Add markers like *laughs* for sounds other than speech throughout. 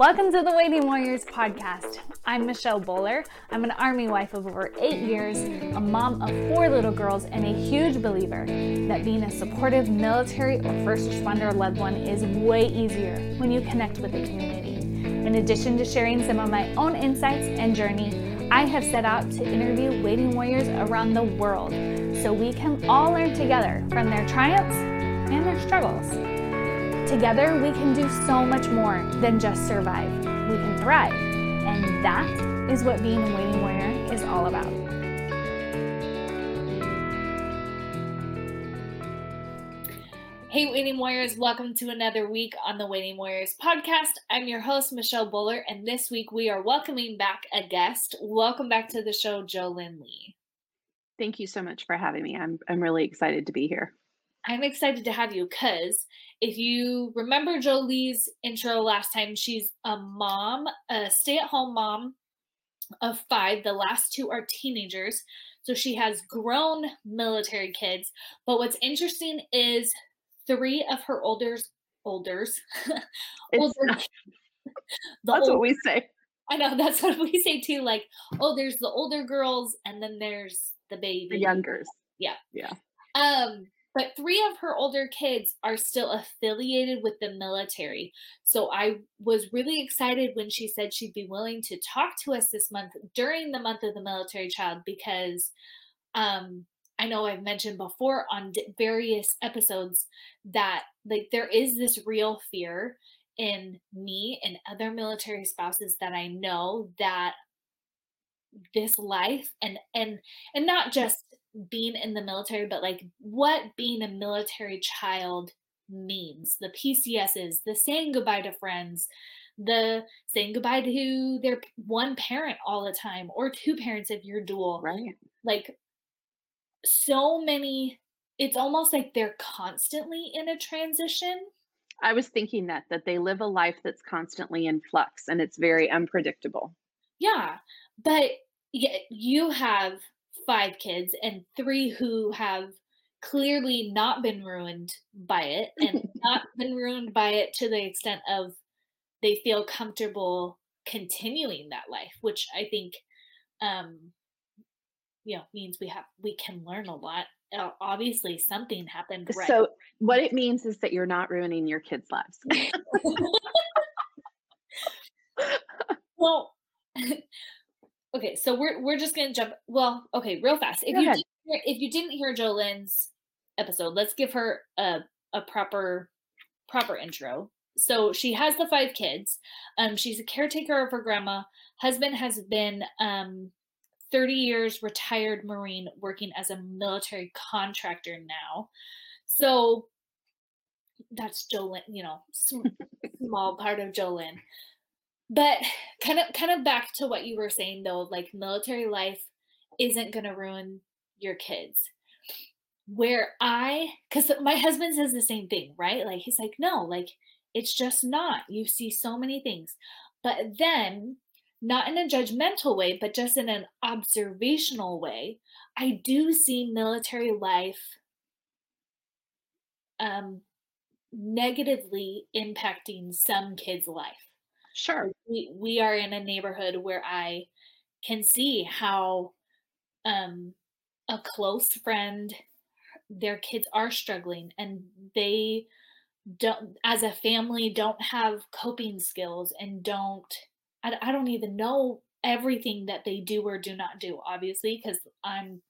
Welcome to the Waiting Warriors podcast. I'm Michelle Bowler. I'm an Army wife of over eight years, a mom of four little girls, and a huge believer that being a supportive military or first responder loved one is way easier when you connect with the community. In addition to sharing some of my own insights and journey, I have set out to interview waiting warriors around the world so we can all learn together from their triumphs and their struggles. Together, we can do so much more than just survive. We can thrive. And that is what being a waiting warrior is all about. Hey, Waiting Warriors, welcome to another week on the Waiting Warriors podcast. I'm your host, Michelle Buller, and this week we are welcoming back a guest. Welcome back to the show, Jolynn Lee. Thank you so much for having me. I'm, I'm really excited to be here. I'm excited to have you because if you remember Jolynn's intro last time, she's a mom, a stay at home mom of five. The last two are teenagers. So she has grown military kids. But what's interesting is three of her olders, olders, *laughs* older, *laughs* that's older, what we say. I know that's what we say too. Like, oh, there's the older girls, and then there's the baby, the youngers. Yeah, yeah. Um, but three of her older kids are still affiliated with the military. So I was really excited when she said she'd be willing to talk to us this month during the month of the military child because um, I know I've mentioned before on various episodes that like there is this real fear in me and other military spouses that I know that this life and and and not just being in the military, but like what being a military child means the PCSs, the saying goodbye to friends, the saying goodbye to their one parent all the time or two parents if you're dual. Right. Like so many, it's almost like they're constantly in a transition. I was thinking that, that they live a life that's constantly in flux and it's very unpredictable. Yeah. But yet you have five kids and three who have clearly not been ruined by it and *laughs* not been ruined by it to the extent of they feel comfortable continuing that life which i think um you know means we have we can learn a lot obviously something happened right. so what it means is that you're not ruining your kids lives *laughs* *laughs* well Okay, so we're we're just gonna jump. Well, okay, real fast. If Go you hear, if you didn't hear Jolynn's episode, let's give her a a proper proper intro. So she has the five kids. Um, she's a caretaker of her grandma. Husband has been um 30 years retired Marine working as a military contractor now. So that's Jolynn, you know, small part of Jolynn but kind of kind of back to what you were saying though like military life isn't going to ruin your kids. Where i because my husband says the same thing right? Like he's like no like it's just not. You see so many things. But then not in a judgmental way but just in an observational way i do see military life um negatively impacting some kids life Sure. We we are in a neighborhood where I can see how um a close friend their kids are struggling and they don't as a family don't have coping skills and don't I, I don't even know everything that they do or do not do obviously because i'm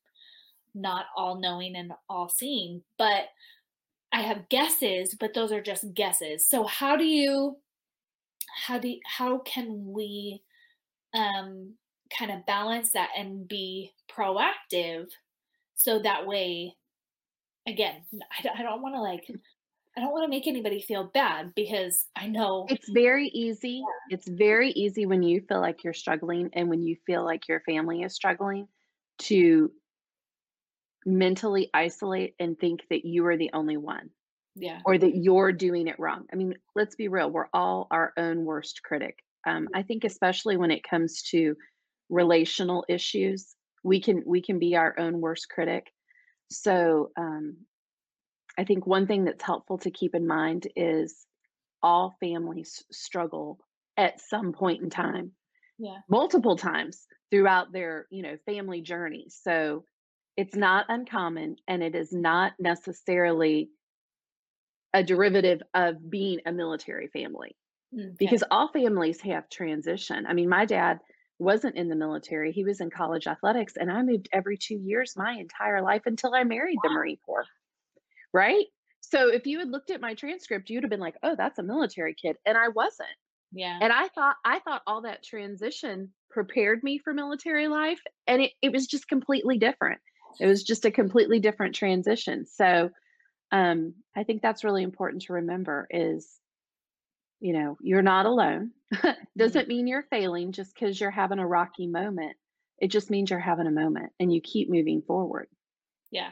not all knowing and all seeing but i have guesses but those are just guesses so how do you how do you, how can we um kind of balance that and be proactive so that way again i don't, I don't want to like i don't want to make anybody feel bad because i know it's very easy yeah. it's very easy when you feel like you're struggling and when you feel like your family is struggling to mentally isolate and think that you are the only one yeah or that you're doing it wrong i mean let's be real we're all our own worst critic um, i think especially when it comes to relational issues we can we can be our own worst critic so um, i think one thing that's helpful to keep in mind is all families struggle at some point in time. Yeah. Multiple times throughout their, you know, family journey. So it's not uncommon and it is not necessarily a derivative of being a military family Okay. because all families have transition. I mean, my dad wasn't in the military, he was in college athletics, and I moved every two years my entire life until I married the Marine Corps. Right? So if you had looked at my transcript, you'd have been like, oh, that's a military kid. And I wasn't. yeah. And I thought I thought all that transition prepared me for military life. And it, it was just completely different. It was just a completely different transition. So um, I think that's really important to remember is, you know, you're not alone. *laughs* Doesn't mean you're failing just because you're having a rocky moment. It just means you're having a moment and you keep moving forward. yeah.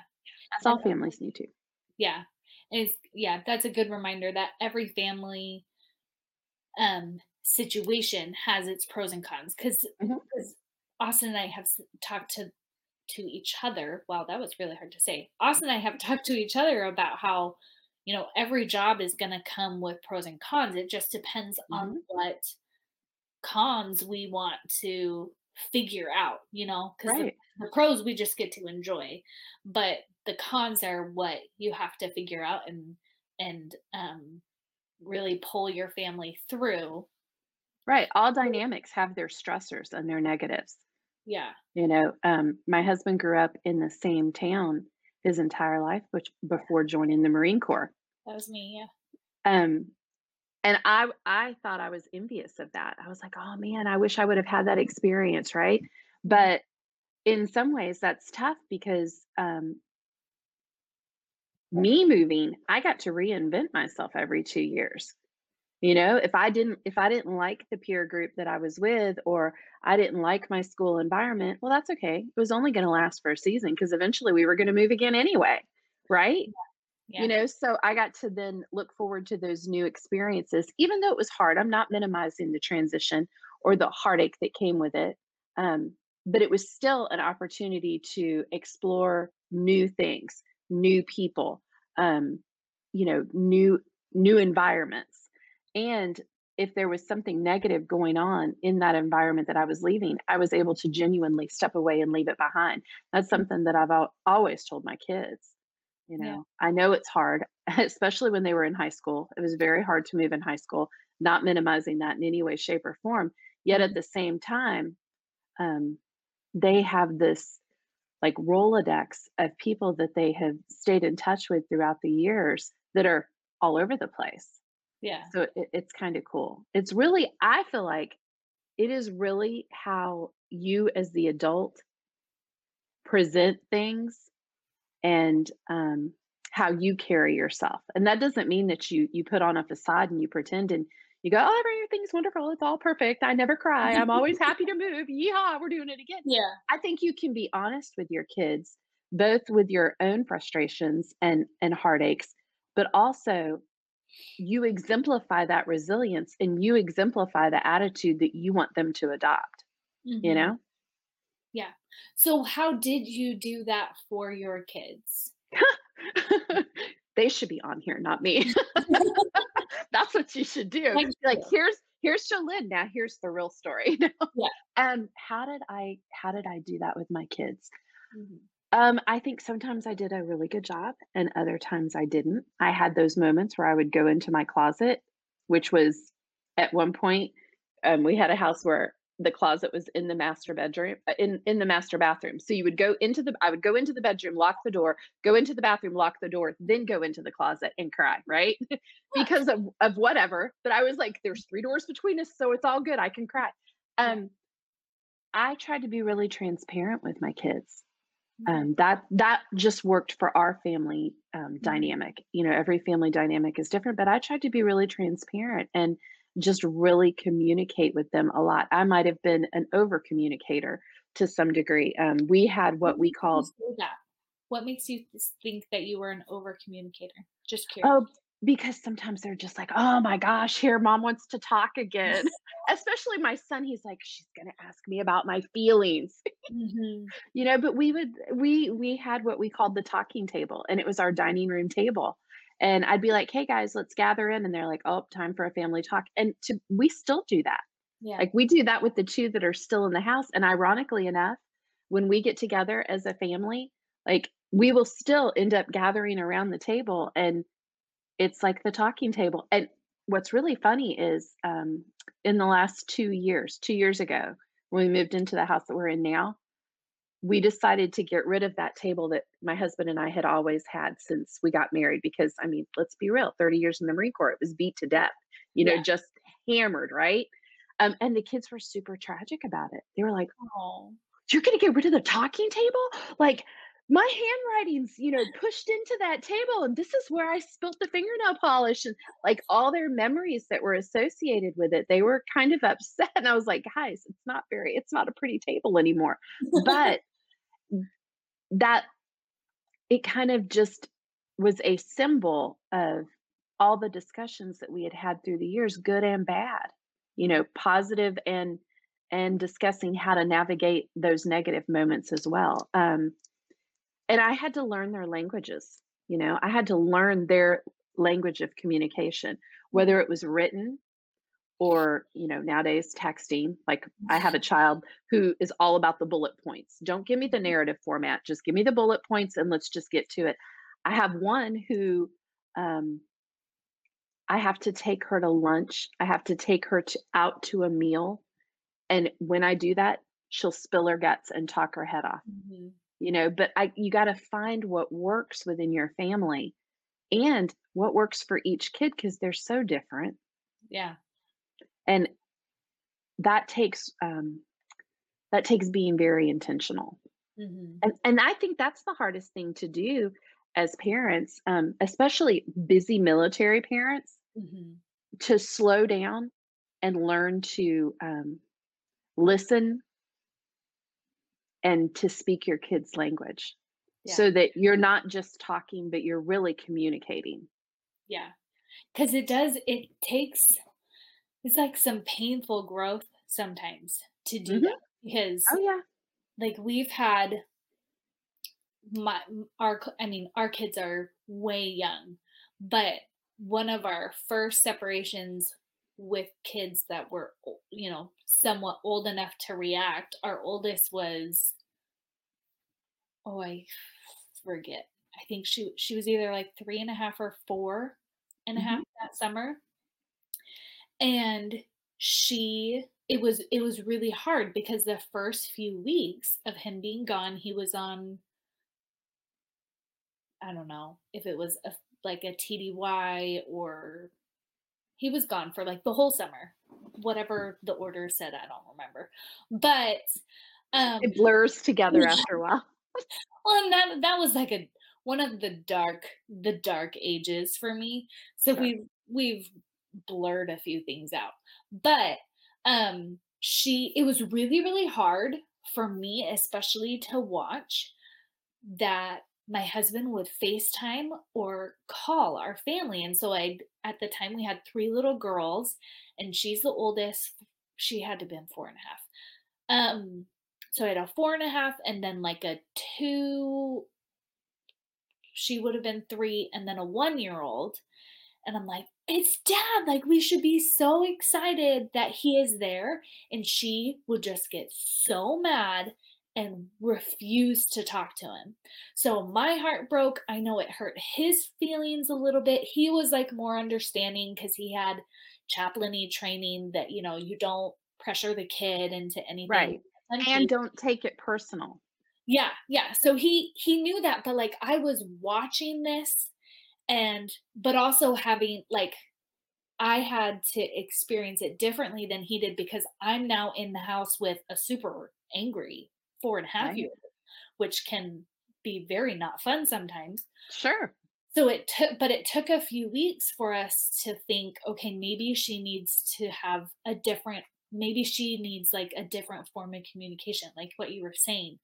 That's all families need to. Yeah. Is yeah, that's a good reminder that every family um situation has its pros and cons because Mhm. Austin and I have talked to to each other. Wow, that was really hard to say. Austin and I have *laughs* talked to each other about how you know every job is going to come with pros and cons. It just depends on Mhm. what cons we want to figure out, you know, because Right. the, the pros we just get to enjoy, but the cons are what you have to figure out and and um, really pull your family through. Right. All dynamics have their stressors and their negatives. Yeah, You know, um, my husband grew up in the same town his entire life, which before joining the Marine Corps. that was me. Yeah, Um, and I I thought I was envious of that. I was like, oh man, I wish I would have had that experience, right? But in some ways, that's tough because um, me moving, I got to reinvent myself every two years. You know, if I didn't if I didn't like the peer group that I was with or I didn't like my school environment, well, that's okay. It was only going to last for a season because eventually we were going to move again anyway, right? yeah, You know, so I got to then look forward to those new experiences, even though it was hard. I'm not minimizing the transition or the heartache that came with it. Um, but it was still an opportunity to explore new things, new people, um, you know, new new environments. And if there was something negative going on in that environment that I was leaving, I was able to genuinely step away and leave it behind. That's something that I've al- always told my kids. You Yeah. know, I know it's hard, *laughs* especially when they were in high school. It was very hard to move in high school, not minimizing that in any way, shape, or form. Yet at Mhm. the same time, um, they have this like Rolodex of people that they have stayed in touch with throughout the years that are all over the place. Yeah, So it, it's kind of cool. It's really, I feel like it is really how you as the adult present things and um, how you carry yourself. And that doesn't mean that you you put on a facade and you pretend and you go, oh, everything's wonderful. It's all perfect. I never cry. I'm always happy to move. Yeehaw, we're doing it again. yeah, I think you can be honest with your kids, both with your own frustrations and and heartaches, but also you exemplify that resilience and you exemplify the attitude that you want them to adopt, you Mhm. know? yeah. So, how did you do that for your kids? *laughs* they should be on here, not me. *laughs* *laughs* That's what you should do. Like, Like here's here's Jolynn. Now here's the real story. Yeah. Um, how did I how did I do that with my kids? Mhm. Um, I think sometimes I did a really good job and other times I didn't. I had those moments where I would go into my closet, which was at one point, um, we had a house where the closet was in the master bedroom, uh, in in the master bathroom. So you would go into the I would go into the bedroom, lock the door, go into the bathroom, lock the door, then go into the closet and cry, right? *laughs* because of of whatever. But I was like, there's three doors between us, so it's all good. I can cry. Um, I tried to be really transparent with my kids. Um, that that just worked for our family um, Mm-hmm. dynamic you know every family dynamic is different but i tried to be really transparent and just really communicate with them a lot i might have been an over communicator to some degree um, we had what we called? What makes you think that you were an over communicator? Just curious. oh because sometimes they're just like oh my gosh here mom wants to talk again *laughs* especially my son he's like she's gonna ask me about my feelings *laughs* Mhm. you know but we would we we had what we called the talking table and it was our dining room table And I'd be like, "Hey guys, let's gather in." And they're like, "Oh, time for a family talk." And to we still do that. Yeah. Like we do that with the two that are still in the house. And ironically enough, when we get together as a family, like we will still end up gathering around the table and it's like the talking table. And what's really funny is um, in the last two years, two years ago, when we moved into the house that we're in now, we decided to get rid of that table that my husband and I had always had since we got married. Because, I mean, let's be real 30 years in the Marine Corps, it was beat to death, you know, Yeah. just hammered, right? Um, and the kids were super tragic about it. They were like, Oh. you're going to get rid of the talking table? Like, my handwriting's, you know, pushed into that table, and this is where I spilt the fingernail polish, and like all their memories that were associated with it. They were kind of *laughs* upset, and I was like, guys, it's not very, it's not a pretty table anymore. *laughs* But that it kind of just was a symbol of all the discussions that we had had through the years, good and bad, you know, positive and and discussing how to navigate those negative moments as well. Um, and I had to learn their languages. You know, I had to learn their language of communication, whether it was written or, you know, nowadays texting. Like I have a child who is all about the bullet points. Don't give me the narrative format, just give me the bullet points and let's just get to it. I have one who um, I have to take her to lunch. I have to take her to, out to a meal. And when I do that, she'll spill her guts and talk her head off Mhm. You know but i you got to find what works within your family and what works for each kid because they're so different Yeah. and that takes um that takes being very intentional Mhm. and and i think that's the hardest thing to do as parents um especially busy military parents Mhm. to slow down and learn to um listen and to speak your kids language Yeah. so that you're not just talking but you're really communicating Yeah. Because it does, it takes, it's like some painful growth sometimes to do Mhm. that. Because, oh yeah like, we've had my, our, I mean, our kids are way young, but one of our first separations with kids that were, you know, somewhat old enough to react, our oldest was, oh, I forget. I think she she was either like three and a half or four and a half Mhm. that summer. And she it was it was really hard because the first few weeks of him being gone, he was on I don't know if it was a like a TDY or he was gone for like the whole summer. Whatever the order said, I don't remember. But um it blurs together *laughs* after a while well, and that that was like a one of the dark the dark ages for me. So Sure. we've we've blurred a few things out. But um she it was really really hard for me especially to watch that my husband would FaceTime or call our family. And so I at the time we had three little girls and she's the oldest. She had to been four and a half. Um so I had a four and a half and then like a two she would have been three and then a one year old and i'm like it's dad like we should be so excited that he is there and she would just get so mad and refused to talk to him. So my heart broke. I know it hurt his feelings a little bit. He was like more understanding because he had chaplaincy training that you know you don't pressure the kid into anything. Right. And don't take it personal. Yeah, yeah. So he he knew that, but like I was watching this and but also having like I had to experience it differently than he did because I'm now in the house with a super angry four and a half Right. year old, which can be very not fun sometimes. sure So it took, but it took a few weeks for us to think, okay, maybe she needs to have a different, maybe she needs like a different form of communication, like what you were saying.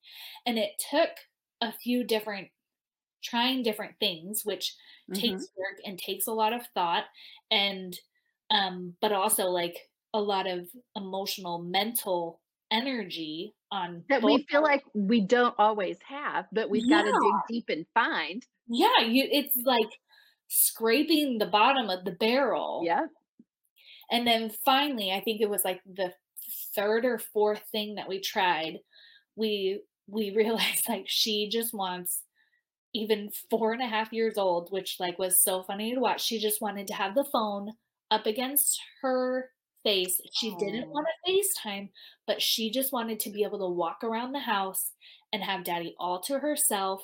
And it took a few different, trying different things, which Mhm. takes work and takes a lot of thought. And, um, but also like a lot of emotional, mental energy on that we feel like we don't always have but we've got to dig deep and find yeah you it's like scraping the bottom of the barrel. Yeah. And then finally, I think it was like the third or fourth thing that we tried, we we *laughs* realized like she just wants even four and a half years old, which like was so funny to watch. She just wanted to have the phone up against her face. She Aww. didn't oh. want to FaceTime, but she just wanted to be able to walk around the house and have daddy all to herself.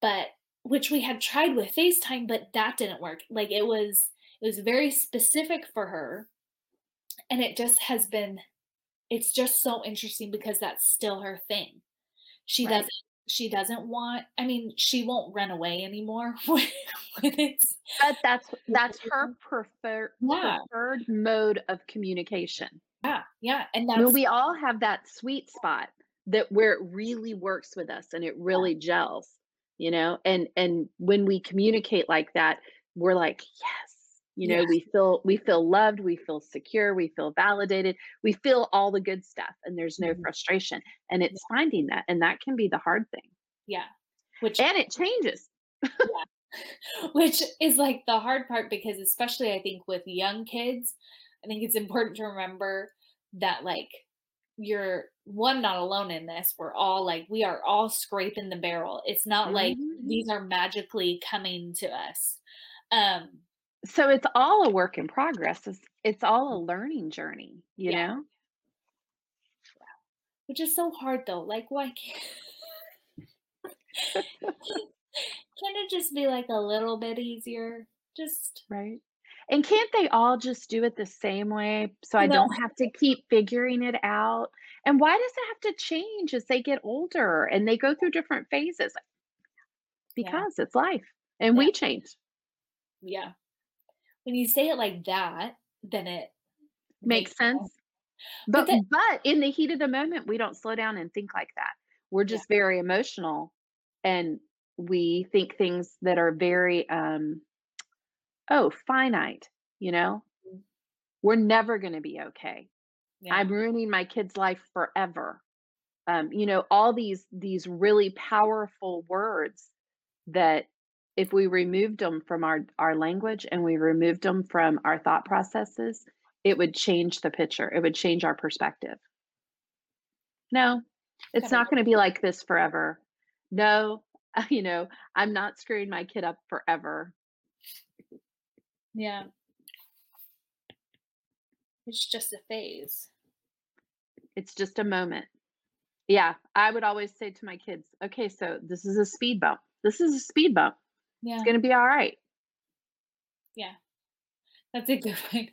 But which we had tried with FaceTime, but that didn't work. Like it was it was very specific for her. And it just has been it's just so interesting because that's still her thing. She right. doesn't she doesn't want i mean she won't run away anymore *laughs* when, it's but that's that's her preferred yeah. preferred mode of communication yeah yeah and that's mean, we all have that sweet spot that where it really works with us and it really yeah. gels you know and and when we communicate like that we're like yes you know we feel we feel loved we feel secure we feel validated we feel all the good stuff and there's no mm-hmm. frustration and it's yeah. finding that and that can be the hard thing. Yeah. Which and it changes. Yeah. *laughs* Which is like the hard part because especially i think with young kids i think it's important to remember that like you're one not alone in this we're all like we are all scraping the barrel. It's not mm-hmm. like these are magically coming to us. Um so it's all a work in progress. It's it's all a mm. learning journey, you yeah. know? Which is so hard though. Like why can't *laughs* *laughs* Can it just be like a little bit easier? Just right. And can't they all just do it the same way so I no. don't have to keep figuring it out? And why does it have to change as they get older and they go through different phases? Because yeah. it's life and yeah. we change. Yeah when you say it like that, then it makes, makes sense. sense. But but, then, but, in the heat of the moment, we don't slow down and think like that. We're just yeah. very emotional and we think things that are very um oh, finite, you know? Mm-hmm. We're never going to be okay. Yeah. I'm ruining my kid's life forever. Um, you know, all these these really powerful words that if we removed them from our our language and we removed them from our thought processes it would change the picture. It would change our perspective. No it's not going to be like this forever. No *laughs* you know i'm not screwing my kid up forever. Yeah. It's just a phase. It's just a moment. Yeah i would always say to my kids okay so this is a speed bump. This is a speed bump yeah. It's going to be all right. Yeah. That's a good *laughs* way.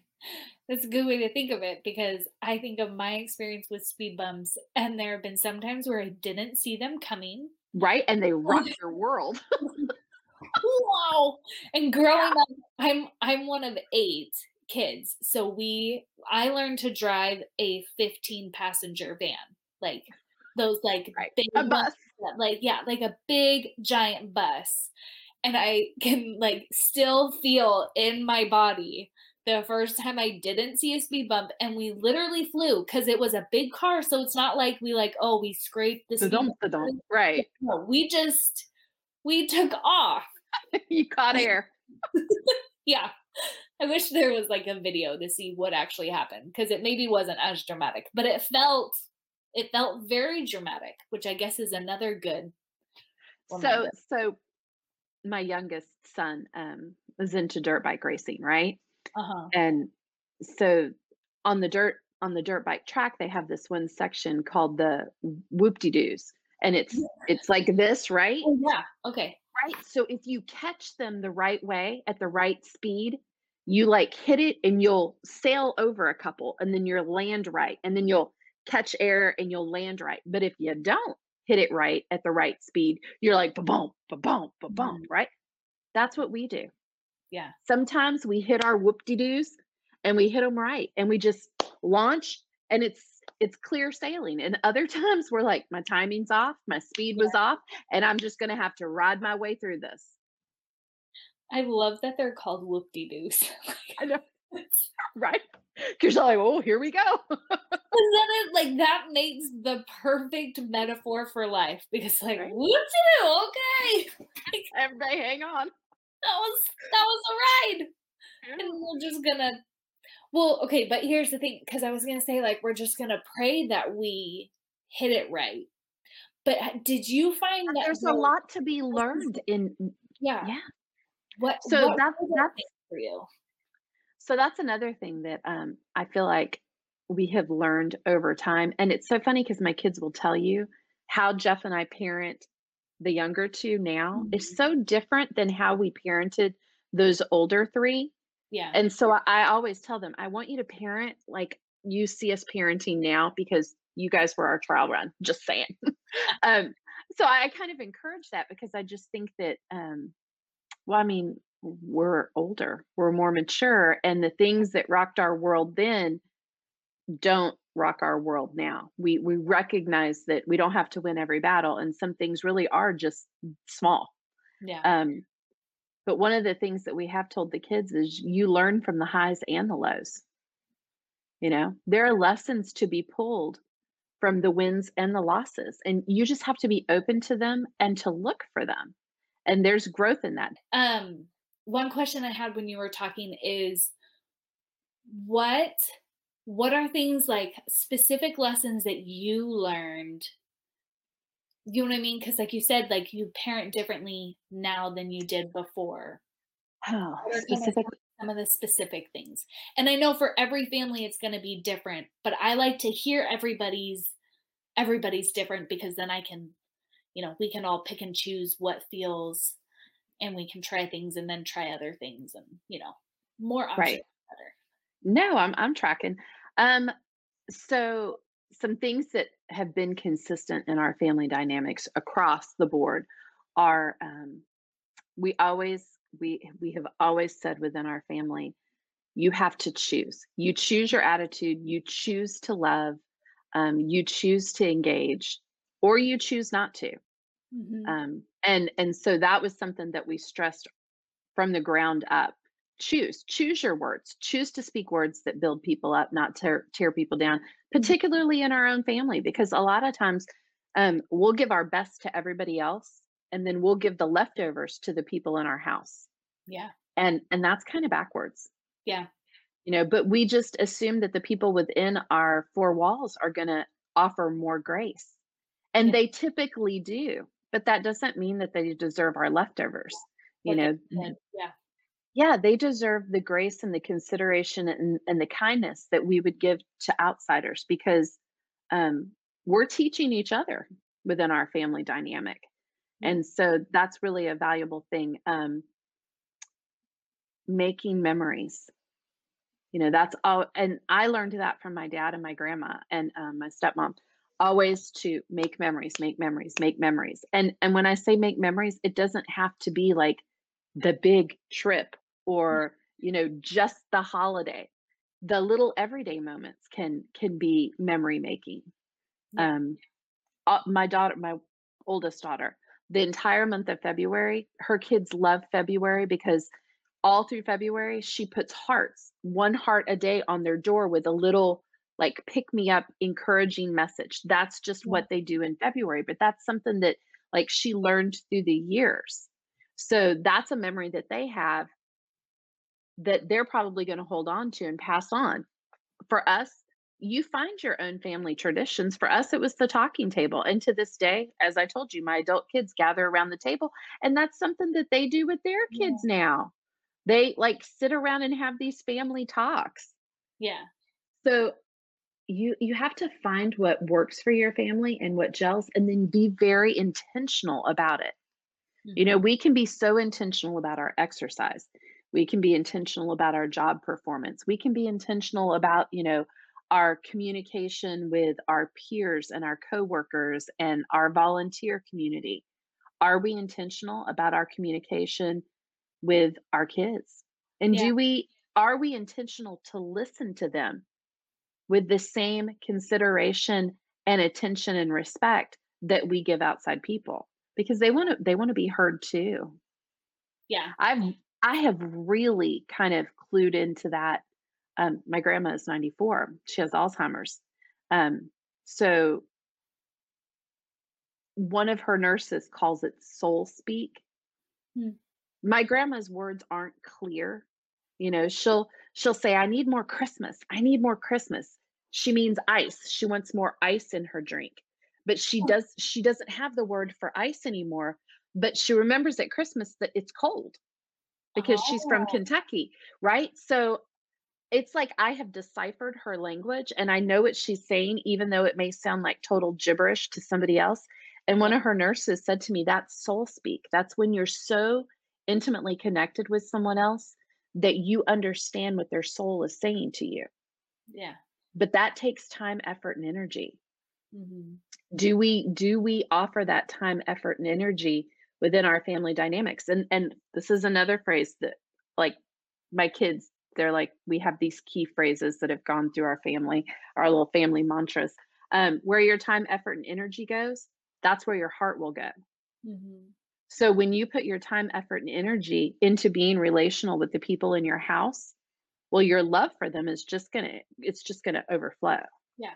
That's a good way to think of it because I think of my experience with speed bumps, and there have been some times where I didn't see them coming. Right. And they *laughs* rock your world. wow. And growing yeah. up, I'm I'm one of eight kids. So we I learned to drive a 15 passenger van. Like those like right. big a bus. That, like yeah, like a big giant bus and I can like still feel in my body the first time I didn't see a speed bump and we literally flew because it was a big car. So it's not like we like, oh, we scraped the speed bump. Right. *laughs* No, we just we took off. *laughs* you caught air. *laughs* yeah. I wish there was like a video to see what actually happened because it maybe wasn't as dramatic, but it felt it felt very dramatic, which I guess is another good. So so my youngest son um, was into dirt bike racing, right? Uh-huh. And so on the dirt on the dirt bike track, they have this one section called the whoop de doos, and it's yeah. it's like this, right? Oh, yeah. Okay. Right. So if you catch them the right way at the right speed, you like hit it and you'll sail over a couple, and then you'll land right, and then you'll catch air and you'll land right. But if you don't, hit it right at the right speed, you're like, ba-boom, ba-boom, ba-boom, mm-hmm. right? That's what we do. Yeah. Sometimes we hit our whoop-de-doos and we hit them right and we just launch and it's it's clear sailing. And other *laughs* times we're like, my timing's off, my speed was yeah. off, and I'm just gonna have to ride my way through this. I love that they're called whoop-de-doos. *laughs* I know. *laughs* right? Because you're like, oh, here we go. *laughs* and then it like that makes the perfect metaphor for life because like, right. whoop okay. *laughs* Everybody hang on. that was that was a ride. And we're just gonna well, okay, but here's the thing, because I was gonna say, like, we're just gonna pray that we hit it right. But uh, did you find but that there's a lot to be oh, learned in yeah. yeah. What so what that's that's for you? So that's another thing that um, I feel like we have learned over time. And it's so funny because my kids will tell you how Jeff and I parent the younger two now mm-hmm. is so different than how we parented those older three. Yeah. And so I, I always tell them, I want you to parent like you see us parenting now because you guys were our trial run. Just saying. *laughs* um, so I kind of encourage that because I just think that, um, well, I mean, we're older, we're more mature, and the things that rocked our world then don't rock our world now. We we recognize that we don't have to win every battle, and some things really are just small. Yeah. Um, but one of the things that we have told the kids is you learn from the highs and the lows. You know, there are lessons to be pulled from the wins and the losses, and you just have to be open to them and to look for them. And there's growth in that. Um, one question I had when you were talking is what what are things like specific lessons that you learned? You know what i mean? Because like you said like you parent differently now than you did before. Oh, specific some of the specific things? And i know for every family it's going to be different but i like to hear everybody's everybody's different because then i can you know we can all pick and choose what feels and we can try things and then try other things and you know more options right. better. No, I'm I'm tracking. Um so some things that have been consistent in our family dynamics across the board are um we always we we have always said within our family you have to choose you choose your attitude you choose to love um, you choose to engage or you choose not to mm-hmm. um, and and so that was something that we stressed from the ground up. Choose choose your words choose to speak words that build people up not tear, tear people down mm-hmm. particularly in our own family because a lot of times um, we'll give our best to everybody else and then we'll give the leftovers to the people in our house. Yeah. And and that's kind of backwards. Yeah. You know but we just assume that the people within our four walls are going to offer more grace. And yeah. they typically do but that doesn't mean that they deserve our leftovers you know yeah. Yeah they deserve the grace and the consideration and, and the kindness that we would give to outsiders because um, we're teaching each other within our family dynamic and so that's really a valuable thing um, making memories. You know that's all and i learned that from my dad and my grandma and um, my stepmom always to make memories make memories make memories. And and when i say make memories it doesn't have to be like the big trip mm. or you know just the holiday. The little everyday moments can can be memory making. Um uh, my daughter my oldest daughter the entire month of february her kids love february because all through february she puts hearts one heart a day on their door with a little like pick me up encouraging message. That's just what they do in february but that's something that like she learned through the years. So that's a memory that they have that they're probably going to hold on to and pass on. For us you find your own family traditions. For us it was the talking table and to this day as i told you my adult kids gather around the table and that's something that they do with their kids yeah. now. They like sit around and have these family talks. Yeah. So you you have to find what works for your family and what gels and then be very intentional about it. Mm-hmm. you know we can be so intentional about our exercise. We can be intentional about our job performance. We can be intentional about you know our communication with our peers and our coworkers and our volunteer community. Are we intentional about our communication with our kids? And yeah. do we are we intentional to listen to them with the same consideration and attention and respect that we give outside people because they want to they want to be heard too yeah i've i have really kind of clued into that um, my grandma is 94 she has alzheimer's um, so one of her nurses calls it soul speak hmm. my grandma's words aren't clear. You know, she'll she'll say, "I need more Christmas. I need more Christmas." She means ice. She wants more ice in her drink. But she Oh. does she doesn't have the word for ice anymore, but she remembers at Christmas that it's cold because she's from Oh. Kentucky, right? So it's like I have deciphered her language and I know what she's saying, even though it may sound like total gibberish to somebody else. And one of her nurses said to me, That's soul speak. That's when you're so intimately connected with someone else that you understand what their soul is saying to you. Yeah. But that takes time, effort, and energy. Mhm. Do we do we offer that time, effort, and energy within our family dynamics? And and this is another phrase that like my kids, they're like, we have these key phrases that have gone through our family, our little family mantras. Um, where your time, effort, and energy goes, that's where your heart will go. Mhm. So when you put your time, effort, and energy into being relational with the people in your house, well, your love for them is just gonna it's just gonna overflow. Yeah.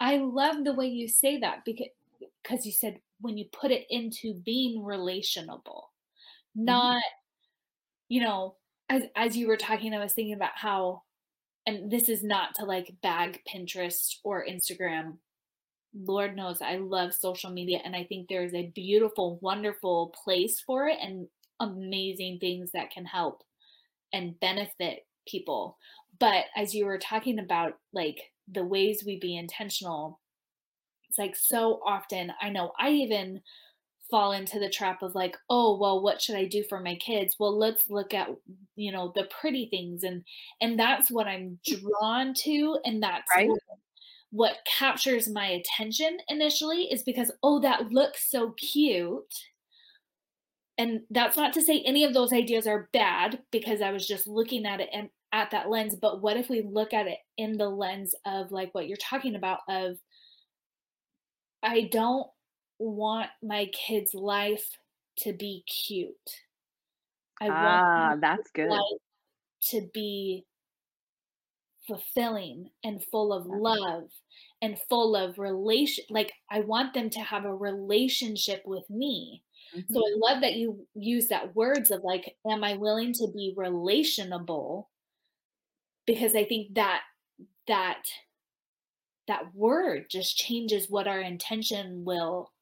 I love the way you say that because because you said when you put it into being relationable, Mhm. not you know, as as you were talking, I was thinking about how and this is not to like bag Pinterest or Instagram. Lord knows I love social media and I think there's a beautiful, wonderful place for it and amazing things that can help and benefit people. But as you were talking about like the ways we be intentional, it's like so often I know I even fall into the trap of like, oh, well, what should I do for my kids? Well, let's look at, you know, the pretty things and and that's what I'm drawn to and that's Right? what, what captures my attention initially is because oh, that looks so cute. And that's not to say any of those ideas are bad because I was just looking at it and at that lens, but what if we look at it in the lens of like what you're talking about of I don't want my kid's life to be cute. I want Ah, that's good. life to be fulfilling and full of love and full of relation like I want them to have a relationship with me. Mhm. So I love that you use that words of like, am I willing to be relationable? Because I think that that that word just changes what our intention will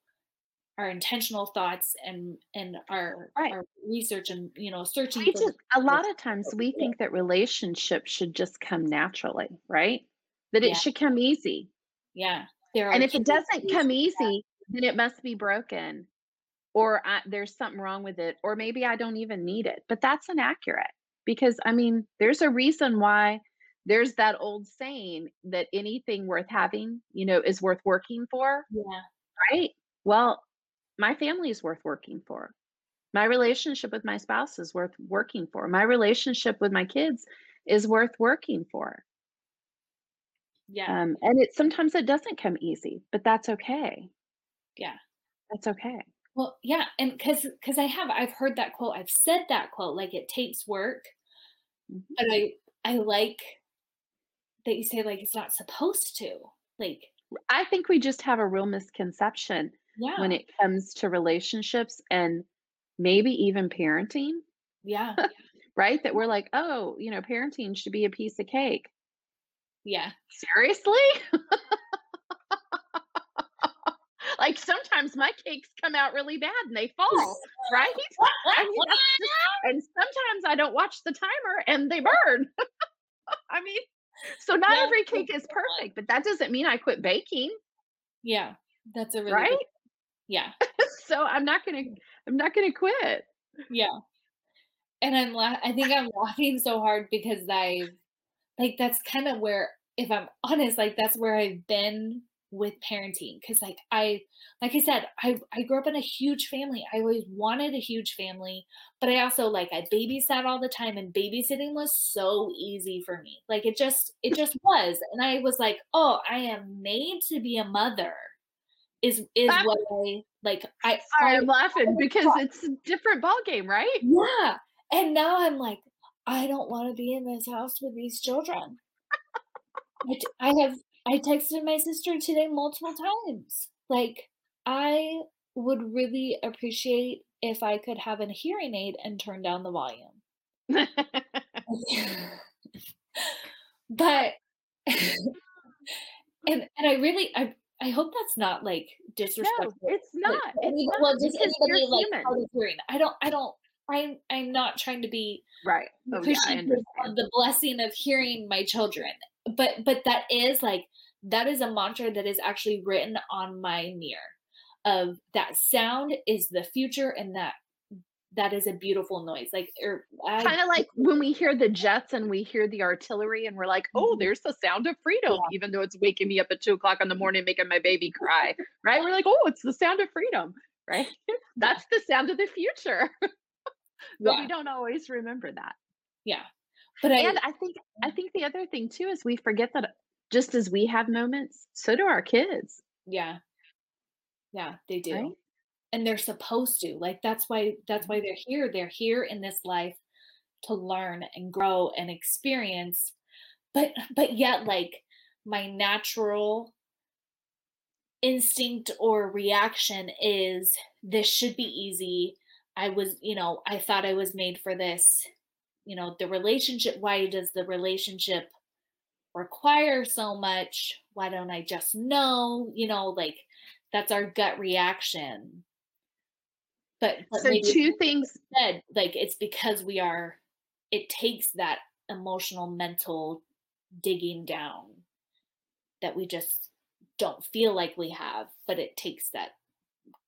our intentional thoughts and and our Right. our research and you know searching just a lot of times we think that relationships should just come naturally, right? That Yeah. it should come easy. yeah there And if it doesn't come easy, then it must be broken or I, there's something wrong with it or maybe I don't even need it. But that's inaccurate because I mean, there's a reason why there's that old saying that anything worth having, you know, is worth working for, yeah right? Well, my family is worth working for. My relationship with my spouse is worth working for. My relationship with my kids is worth working for. yeah Um, and it sometimes it doesn't come easy, but that's okay. yeah That's okay. well yeah and because because i have i've heard that quote i've said that quote like it takes work Mhm. but i i like that you say like it's not supposed to like I think we just have a real misconception yeah when it comes to relationships and maybe even parenting, yeah *laughs* right? That we're like, oh, you know, parenting should be a piece of cake. yeah Seriously? *laughs* like sometimes my cakes come out really bad and they fall, right? *laughs* I mean, just, and sometimes I don't watch the timer and they burn. I mean, so not Yeah, every cake is perfect, but that doesn't mean I quit baking, yeah that's a really right? Yeah *laughs* so I'm not gonna, I'm not gonna quit. Yeah. And I'm la I think I'm laughing so hard because I've like, that's kind of where if I'm honest, like, that's where I've been with parenting. Because like, I like I said, I I grew up in a huge family. I always wanted a huge family, but I also, like, I babysat all the time, and babysitting was so easy for me. Like, it just it just was, and I was like, "Oh, I am made to be a mother," is is what I like, I Sorry, I I'm laughing because it's a different ball game, right? Yeah, and now I'm like, "I don't wanna be in this house with these children." I t I have I texted my sister today multiple times, like, "I would really appreciate if I could have a hearing aid and turn down the volume. *laughs* *laughs* but *laughs* and and I really I I hope that's not like disrespectful. No, it's not. Like, it's not well, just anybody like human. of hearing. I don't I don't I'm I'm not trying to be Right. Oh, yeah, of understand. the blessing of hearing my children. But but that is like that is a mantra that is actually written on my mirror of that sound is the future and that that is a beautiful noise. Like er, or Kind of like *laughs* when we hear the jets and we hear the artillery and we're like, oh, Mhm. there's the sound of freedom, Yeah. even though it's waking me up at two o'clock in the morning, making my baby cry. Right. We're like, *laughs* oh, it's the sound of freedom. Right. *laughs* That's the sound of the future. but yeah, we don't always remember that. yeah. But I And I think I mm. think the other thing too is we forget that uh, just as we have moments, so do our kids. yeah. Yeah, they do. Right? And they're supposed to. Like that's why that's mm-hmm. why they're here. They're here in this life to learn and grow and experience. But but yet like my natural instinct or reaction is this should be easy. I was, you know, I thought I was made for this. You know, the relationship, why does the relationship require so much? Why don't I just know? You know, like that's our gut reaction. But, but So two things said, like it's because we are it takes that emotional mental digging down that we just don't feel like we have, but it takes that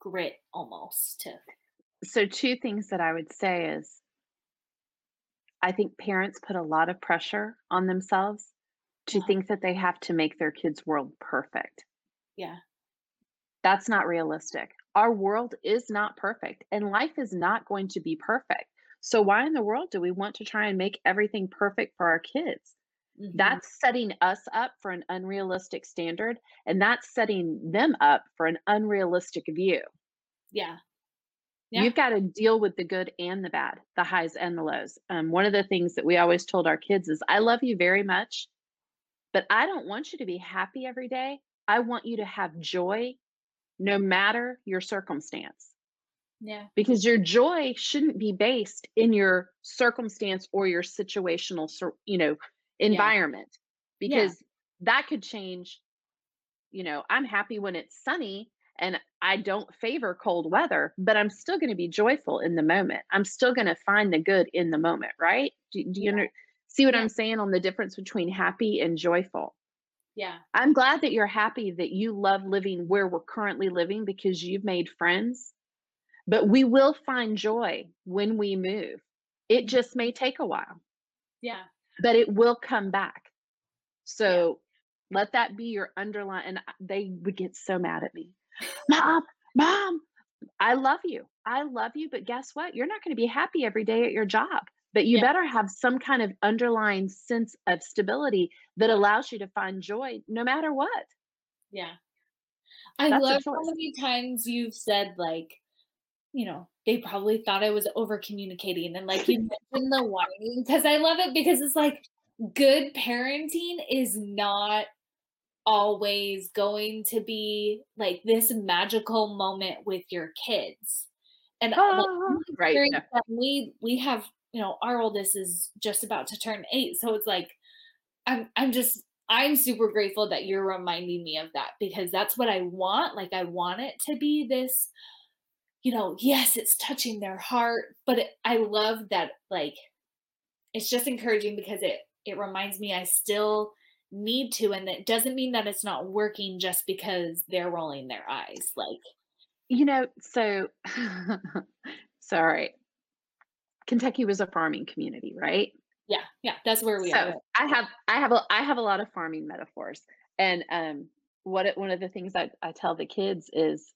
grit almost to so two things that I would say is I think parents put a lot of pressure on themselves to Uh-huh. think that they have to make their kids' world perfect. yeah. That's not realistic. Our world is not perfect, and life is not going to be perfect. So, why in the world do we want to try and make everything perfect for our kids? mhm, That's setting us up for an unrealistic standard, and that's setting them up for an unrealistic view. Yeah. Yeah. You've got to deal with the good and the bad, the highs and the lows. Um, one of the things that we always told our kids is, I love you very much, but I don't want you to be happy every day. I want you to have joy no matter your circumstance Yeah. because your joy shouldn't be based in your circumstance or your situational you know environment Yeah. because that could change you know i'm happy when it's sunny and i don't favor cold weather but i'm still going to be joyful in the moment i'm still going to find the good in the moment right do, do you Yeah. under, see what Yeah. i'm saying on the difference between happy and joyful Yeah. I'm glad that you're happy that you love living where we're currently living because you've made friends. But we will find joy when we move. It just may take a while, Yeah. but it will come back. So let that be your underline. And they would get so mad at me. Mom, mom, I love you. I love you. But guess what? You're not going to be happy every day at your job. But you Yeah. better have some kind of underlying sense of stability that allows you to find joy no matter what. Yeah. I That's love how many times you've said like, you know, they probably thought I was over communicating and like you *laughs* mentioned the whining because I love it because it's like good parenting is not always going to be like this magical moment with your kids. And like, Ah, right. that we we have, you know, our oldest is just about to turn 8, so it's like I'm I'm just I'm super grateful that you're reminding me of that because that's what I want. Like I want it to be this, you know, yes, it's touching their heart, but it, I love that like it's just encouraging because it it reminds me I still need to and it doesn't mean that it's not working just because they're rolling their eyes. Like You know, so *laughs* sorry. Kentucky was a farming community, right? yeah, yeah, that's where we are. so are. I have I have a I have a lot of farming metaphors. And um what it, one of the things I, I tell the kids is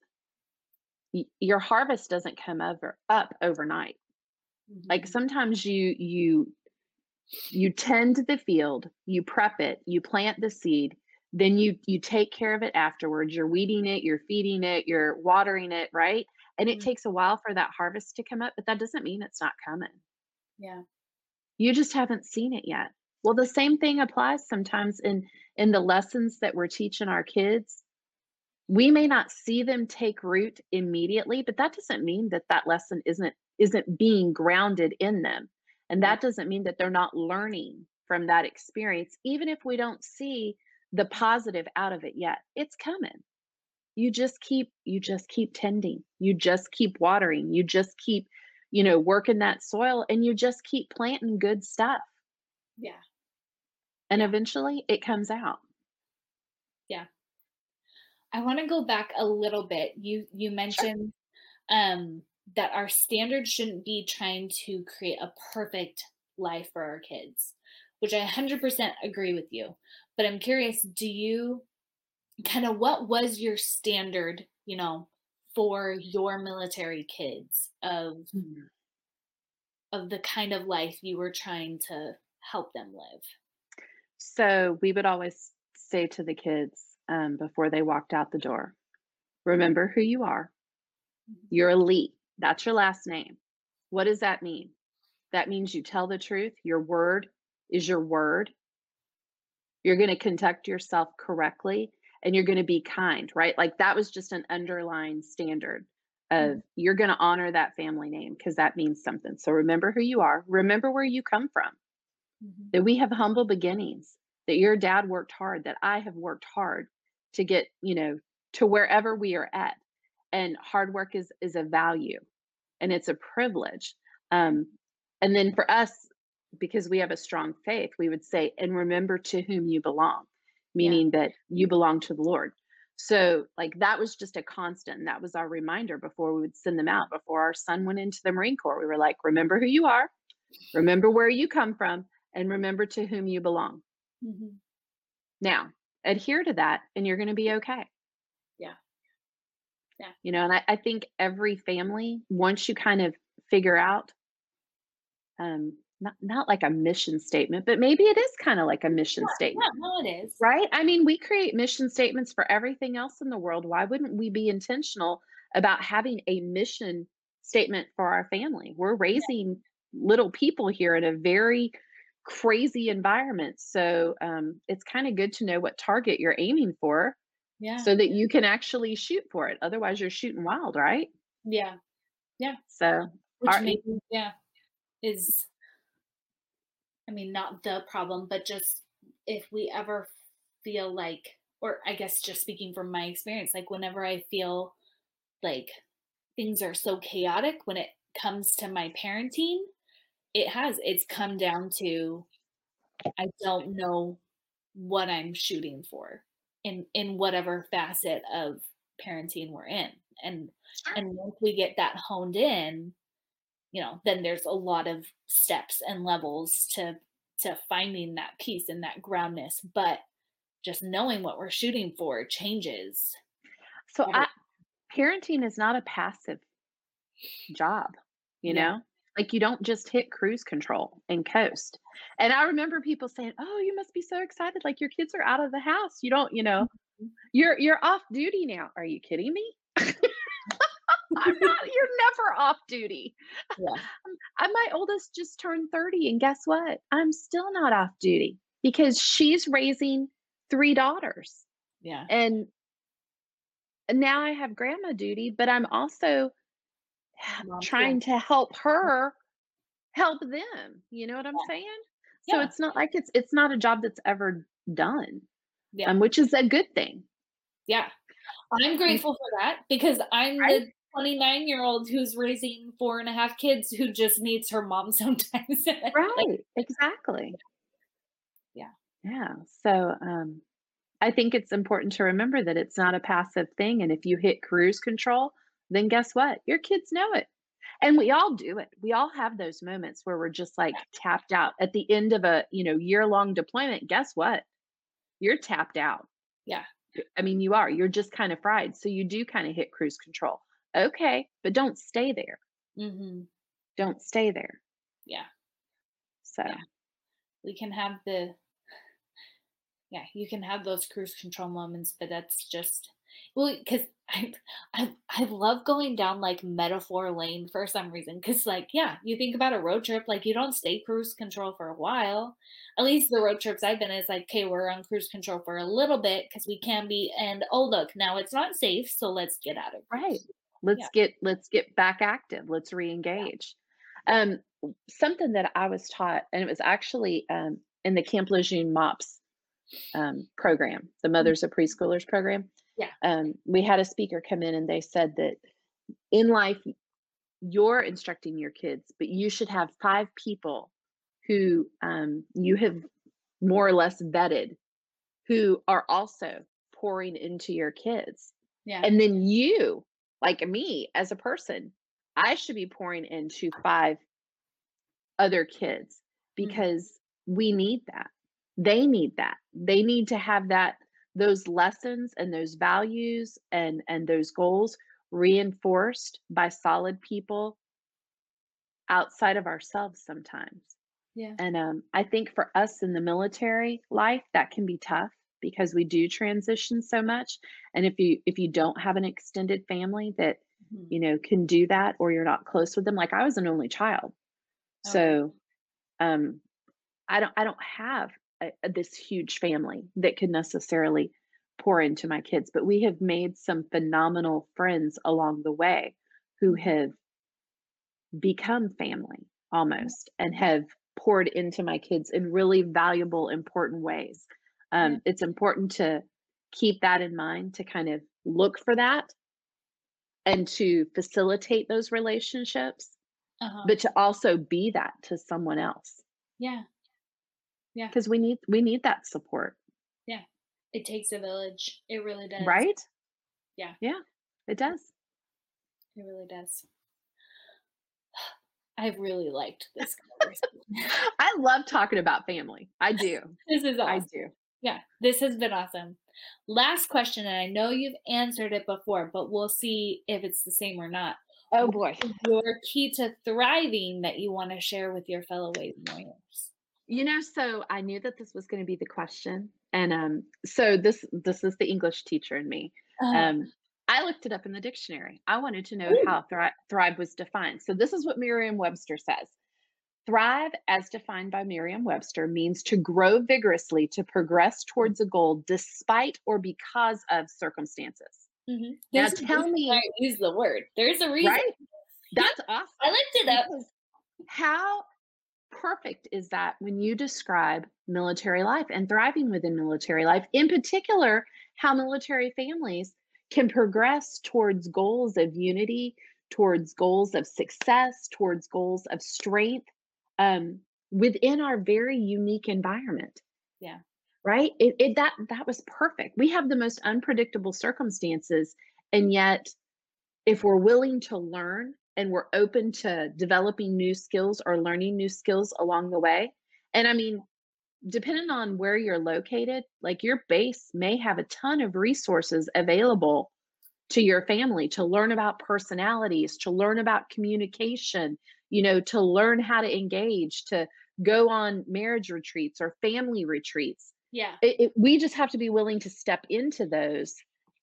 y- your harvest doesn't come over up overnight. Like Mhm. sometimes you you you tend the field, you prep it, you plant the seed, then you you take care of it afterwards. You're weeding it, you're feeding it, you're watering it, right? And it Mhm. takes a while for that harvest to come up, but that doesn't mean it's not coming. yeah. You just haven't seen it yet. Well, the same thing applies sometimes in in the lessons that we're teaching our kids. we may not see them take root immediately but that doesn't mean that that lesson isn't isn't being grounded in them and that doesn't mean that they're not learning from that experience even if we don't see the positive out of it yet it's coming you just keep you just keep tending you just keep watering you just keep you know working that soil and you just keep planting good stuff yeah and eventually it comes out yeah I want to go back a little bit. You you mentioned sure. um, that our standard shouldn't be trying to create a perfect life for our kids, which I 100% agree with you. But I'm curious, do you kind of what was your standard, you know, for your military kids of mm-hmm. of the kind of life you were trying to help them live? So, we would always say to the kids, um, before they walked out the door. Remember who you are. Mm-hmm. You're a Lee. That's your last name. What does that mean? That means you tell the truth. Your word is your word. You're going to conduct yourself correctly and you're going to be kind, right? Like that was just an underlying standard of mm-hmm. you're going to honor that family name because that means something. So remember who you are. Remember where you come from. Mm-hmm. That we have humble beginnings, that your dad worked hard, that I have worked hard to get you know to wherever we are at and hard work is is a value and it's a privilege um and then for us because we have a strong faith we would say and remember to whom you belong meaning yeah. that you belong to the lord so like that was just a constant that was our reminder before we would send them out before our son went into the marine corps we were like remember who you are remember where you come from and remember to whom you belong mm-hmm. now adhere to that and you're going to be okay. Yeah. Yeah. You know, and I, I think every family, once you kind of figure out, um, not, not like a mission statement, but maybe it is kind of like a mission yeah, statement. Yeah, no, it is. Right? I mean, we create mission statements for everything else in the world. Why wouldn't we be intentional about having a mission statement for our family? We're raising yeah. little people here in a very crazy environment. So um, it's kind of good to know what target you're aiming for yeah. so that you can actually shoot for it. Otherwise, you're shooting wild, right? Yeah. Yeah. So, our, maybe, yeah, is, I mean, not the problem, but just if we ever feel like, or I guess just speaking from my experience, like whenever I feel like things are so chaotic when it comes to my parenting, it has it's come down to i don't know what i'm shooting for in in whatever facet of parenting we're in and sure. and once we get that honed in you know then there's a lot of steps and levels to to finding that peace and that groundness but just knowing what we're shooting for changes so I, parenting is not a passive job you yeah. know like you don't just hit cruise control and coast. And I remember people saying, "Oh, you must be so excited like your kids are out of the house. You don't, you know, mm-hmm. you're you're off duty now." Are you kidding me? *laughs* I'm not you're never off duty. Yeah. *laughs* I'm, my oldest just turned 30 and guess what? I'm still not off duty because she's raising three daughters. Yeah. And now I have grandma duty, but I'm also *sighs* Mom, trying yeah. to help her help them. You know what I'm yeah. saying? So yeah. it's not like it's it's not a job that's ever done. Yeah. Um, which is a good thing. Yeah. I'm grateful for that because I'm right? the 29 year old who's raising four and a half kids who just needs her mom *laughs* sometimes. *laughs* right. Exactly. Yeah. Yeah. So um I think it's important to remember that it's not a passive thing. And if you hit cruise control, then guess what? Your kids know it. And we all do it. We all have those moments where we're just like tapped out at the end of a, you know, year-long deployment. Guess what? You're tapped out. Yeah. I mean, you are. You're just kind of fried. So you do kind of hit cruise control. Okay, but don't stay there. Mm-hmm. Don't stay there. Yeah. So yeah. we can have the yeah, you can have those cruise control moments, but that's just well, because I, I I love going down like metaphor lane for some reason cuz like yeah, you think about a road trip like you don't stay cruise control for a while. At least the road trips I've been is like okay, we're on cruise control for a little bit cuz we can be and oh look, now it's not safe, so let's get out of it. Right. Let's yeah. get let's get back active. Let's re-engage. Yeah. Um something that I was taught and it was actually um in the Camp Lejeune MOPS um, program, the mm-hmm. Mothers of Preschoolers program yeah. Um, we had a speaker come in and they said that in life, you're instructing your kids, but you should have five people who um, you have more or less vetted who are also pouring into your kids. Yeah. And then you, like me as a person, I should be pouring into five other kids mm-hmm. because mm-hmm. we need that. They need that. They need to have that those lessons and those values and and those goals reinforced by solid people outside of ourselves sometimes yeah and um, i think for us in the military life that can be tough because we do transition so much and if you if you don't have an extended family that mm-hmm. you know can do that or you're not close with them like i was an only child okay. so um i don't i don't have a, this huge family that could necessarily pour into my kids, but we have made some phenomenal friends along the way who mm-hmm. have become family almost and have poured into my kids in really valuable, important ways. Um. It's important to keep that in mind to kind of look for that and to facilitate those relationships, uh-huh. but to also be that to someone else. Yeah. Yeah. Because we need we need that support. Yeah. It takes a village. It really does. Right? Yeah. Yeah. It does. It really does. *sighs* I've really liked this *laughs* I love talking about family. I do. *laughs* this is awesome. I do. Yeah, this has been awesome. Last question, and I know you've answered it before, but we'll see if it's the same or not. Oh boy. Your key to thriving that you want to share with your fellow Waves warriors. You know, so I knew that this was going to be the question, and um, so this this is the English teacher in me. Uh-huh. Um, I looked it up in the dictionary. I wanted to know Ooh. how thri- thrive was defined. So this is what Merriam-Webster says. Thrive, as defined by Merriam Webster, means to grow vigorously to progress towards a goal despite or because of circumstances. Mm-hmm. Now, tell me. Use the word. There's a reason. Right? That's awesome. I looked it up. How perfect is that when you describe military life and thriving within military life, in particular, how military families can progress towards goals of unity, towards goals of success, towards goals of strength um, within our very unique environment. Yeah. Right. It, it that that was perfect. We have the most unpredictable circumstances, and yet, if we're willing to learn and we're open to developing new skills or learning new skills along the way. And I mean, depending on where you're located, like your base may have a ton of resources available to your family to learn about personalities, to learn about communication, you know, to learn how to engage, to go on marriage retreats or family retreats. Yeah. It, it, we just have to be willing to step into those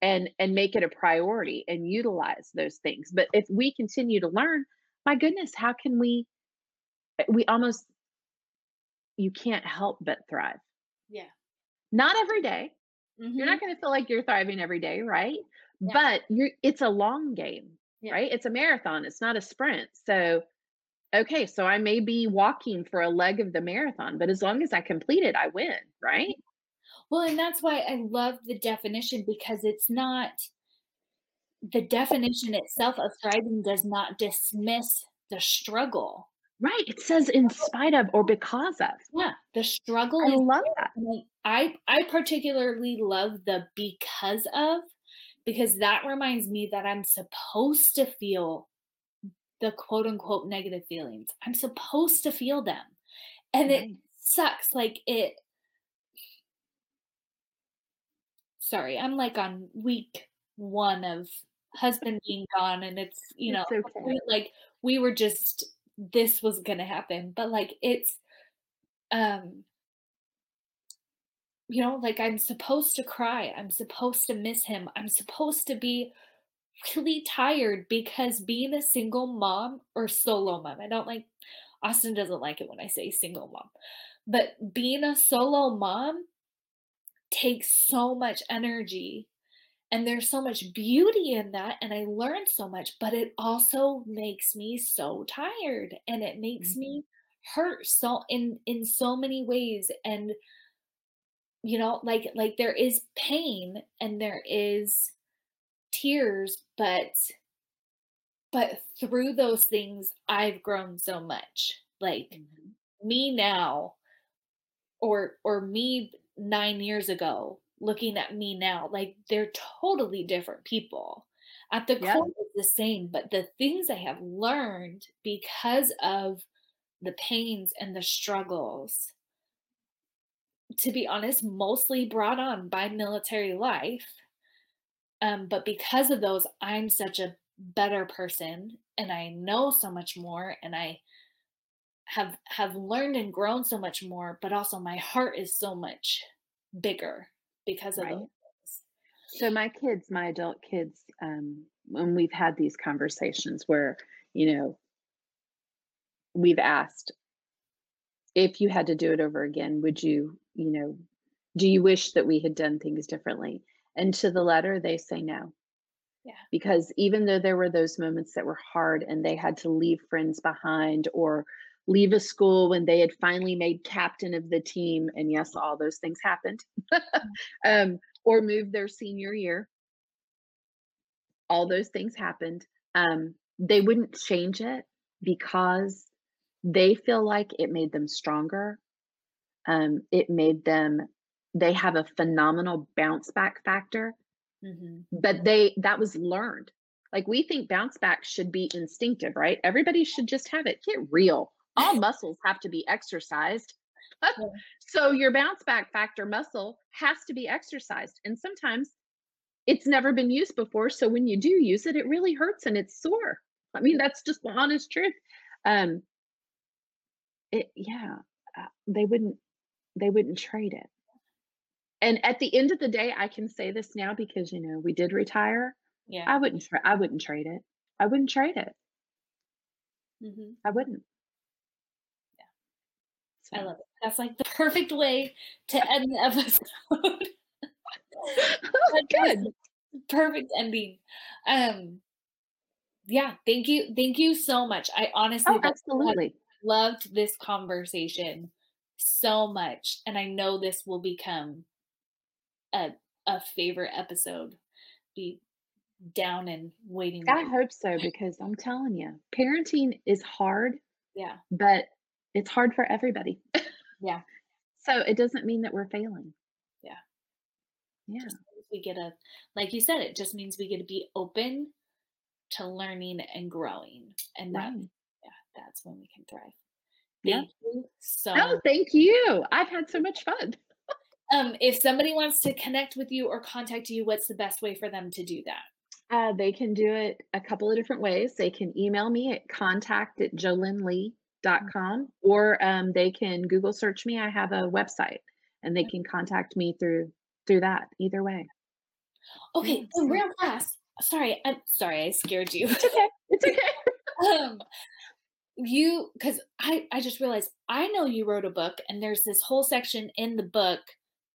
and and make it a priority and utilize those things but if we continue to learn my goodness how can we eh, we almost you can't help but thrive yeah not every day. Mm-hmm. you're not going to feel like you're thriving every day right yeah. but you're it's a long game yeah. right it's a marathon it's not a sprint so okay so i may be walking for a leg of the marathon but as long as i complete it i win right mm-hmm. well, and that's why I love the definition because it's not the definition itself of thriving does not dismiss the struggle. Right. It says in spite of or because of. Yeah. The struggle. I love that. I I particularly love the because of because that reminds me that I'm supposed to feel the quote unquote negative feelings. I'm supposed to feel them. And it sucks. Like it sorry, I'm like on week one of husband being gone, and it's you know it's okay. like we were just this was gonna happen, but like it's um you know like i'm supposed to cry i'm supposed to miss him i'm supposed to be really tired because being a single mom or solo mom, I don't like, Austin doesn't like it when I say single mom, but being a solo mom takes so much energy and there's so much beauty in that and i learned so much but it also makes me so tired and it makes mm-hmm. me hurt so in in so many ways and you know like like there is pain and there is tears but but through those things i've grown so much. Like mm-hmm. me now or or me 9 years ago looking at me now like they're totally different people. At the core it's the same but the things i have learned because of the pains and the struggles to be honest mostly brought on by military life um, but because of those i'm such a better person and i know so much more and i have have learned and grown so much more but also my heart is so much bigger because of right. So my kids, my adult kids, um, when we've had these conversations where, you know, we've asked if you had to do it over again, would you, you know, do you wish that we had done things differently? And to the letter, they say no. Yeah. Because even though there were those moments that were hard and they had to leave friends behind or leave a school when they had finally made captain of the team and yes all those things happened *laughs* um, or move their senior year all those things happened um, they wouldn't change it because they feel like it made them stronger um, it made them they have a phenomenal bounce back factor mm-hmm. but they that was learned like we think bounce back should be instinctive right everybody should just have it get real all *laughs* muscles have to be exercised. *laughs* so your bounce back factor muscle has to be exercised. And sometimes it's never been used before. So when you do use it, it really hurts and it's sore. I mean, that's just the honest truth. Um, it, yeah, uh, they wouldn't, they wouldn't trade it. And at the end of the day, I can say this now because you know we did retire. Yeah, I wouldn't. Tra- I wouldn't trade it. I wouldn't trade it. Mm-hmm. I wouldn't. Yeah, I love it. That's like the *laughs* perfect way to *laughs* end the episode. *laughs* Good. Perfect ending. Um yeah, thank you. Thank you so much. I honestly oh, absolutely loved this conversation so much. And I know this will become a a favorite episode. Be down and waiting. I hope so because I'm telling you, parenting is hard. Yeah. But it's hard for everybody. Yeah. *laughs* so it doesn't mean that we're failing. Yeah. Yeah. we get a, like you said, it just means we get to be open to learning and growing. And that, right. yeah, that's when we can thrive. Thank yeah. you so Oh, thank you. I've had so much fun. Um, if somebody wants to connect with you or contact you, what's the best way for them to do that? Uh, they can do it a couple of different ways. They can email me at contact at jolynnlee com or um, they can Google search me. I have a website and they can contact me through through that either way. Okay, so real fast. Sorry, I'm sorry I scared you. It's okay. It's okay. *laughs* um, you because I I just realized I know you wrote a book and there's this whole section in the book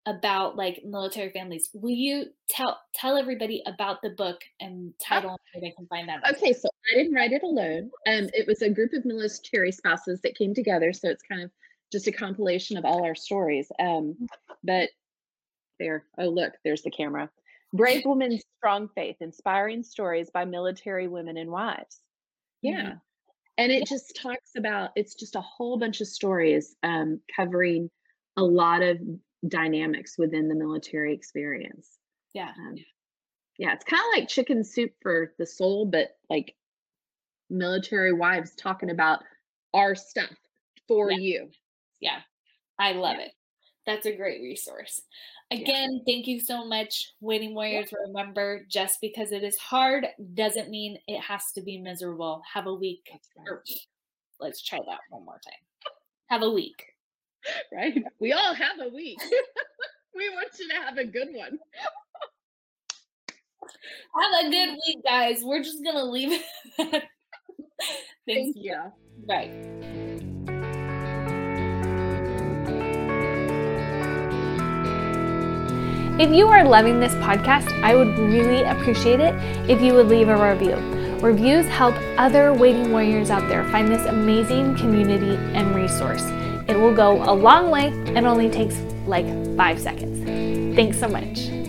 about like military families. Will you tell tell everybody about the book and title where they can find that? Okay, so I didn't write it alone. Um, it was a group of military spouses that came together, so it's kind of just a compilation of all our stories. Um, but there, oh look, there's the camera. Brave Women's Strong Faith: Inspiring Stories by Military Women and Wives. Yeah. Mm-hmm. And it just talks about it's just a whole bunch of stories um, covering a lot of dynamics within the military experience. Yeah. Um, yeah, it's kind of like chicken soup for the soul, but like military wives talking about our stuff for yeah. you. Yeah. I love yeah. it. That's a great resource. Again, yeah. thank you so much, Waiting Warriors. Remember, just because it is hard doesn't mean it has to be miserable. Have a week. Right. let's try that one more time. Have a week. *laughs* right? We all have a week. *laughs* we want you to have a good one. Have a good um week, guys. We're just gonna leave it. *laughs* Thank you. Right. If you are loving this podcast, I would really appreciate it if you would leave a review. Reviews help other waiting warriors out there find this amazing community and resource. It will go a long way and only takes like five seconds. Thanks so much.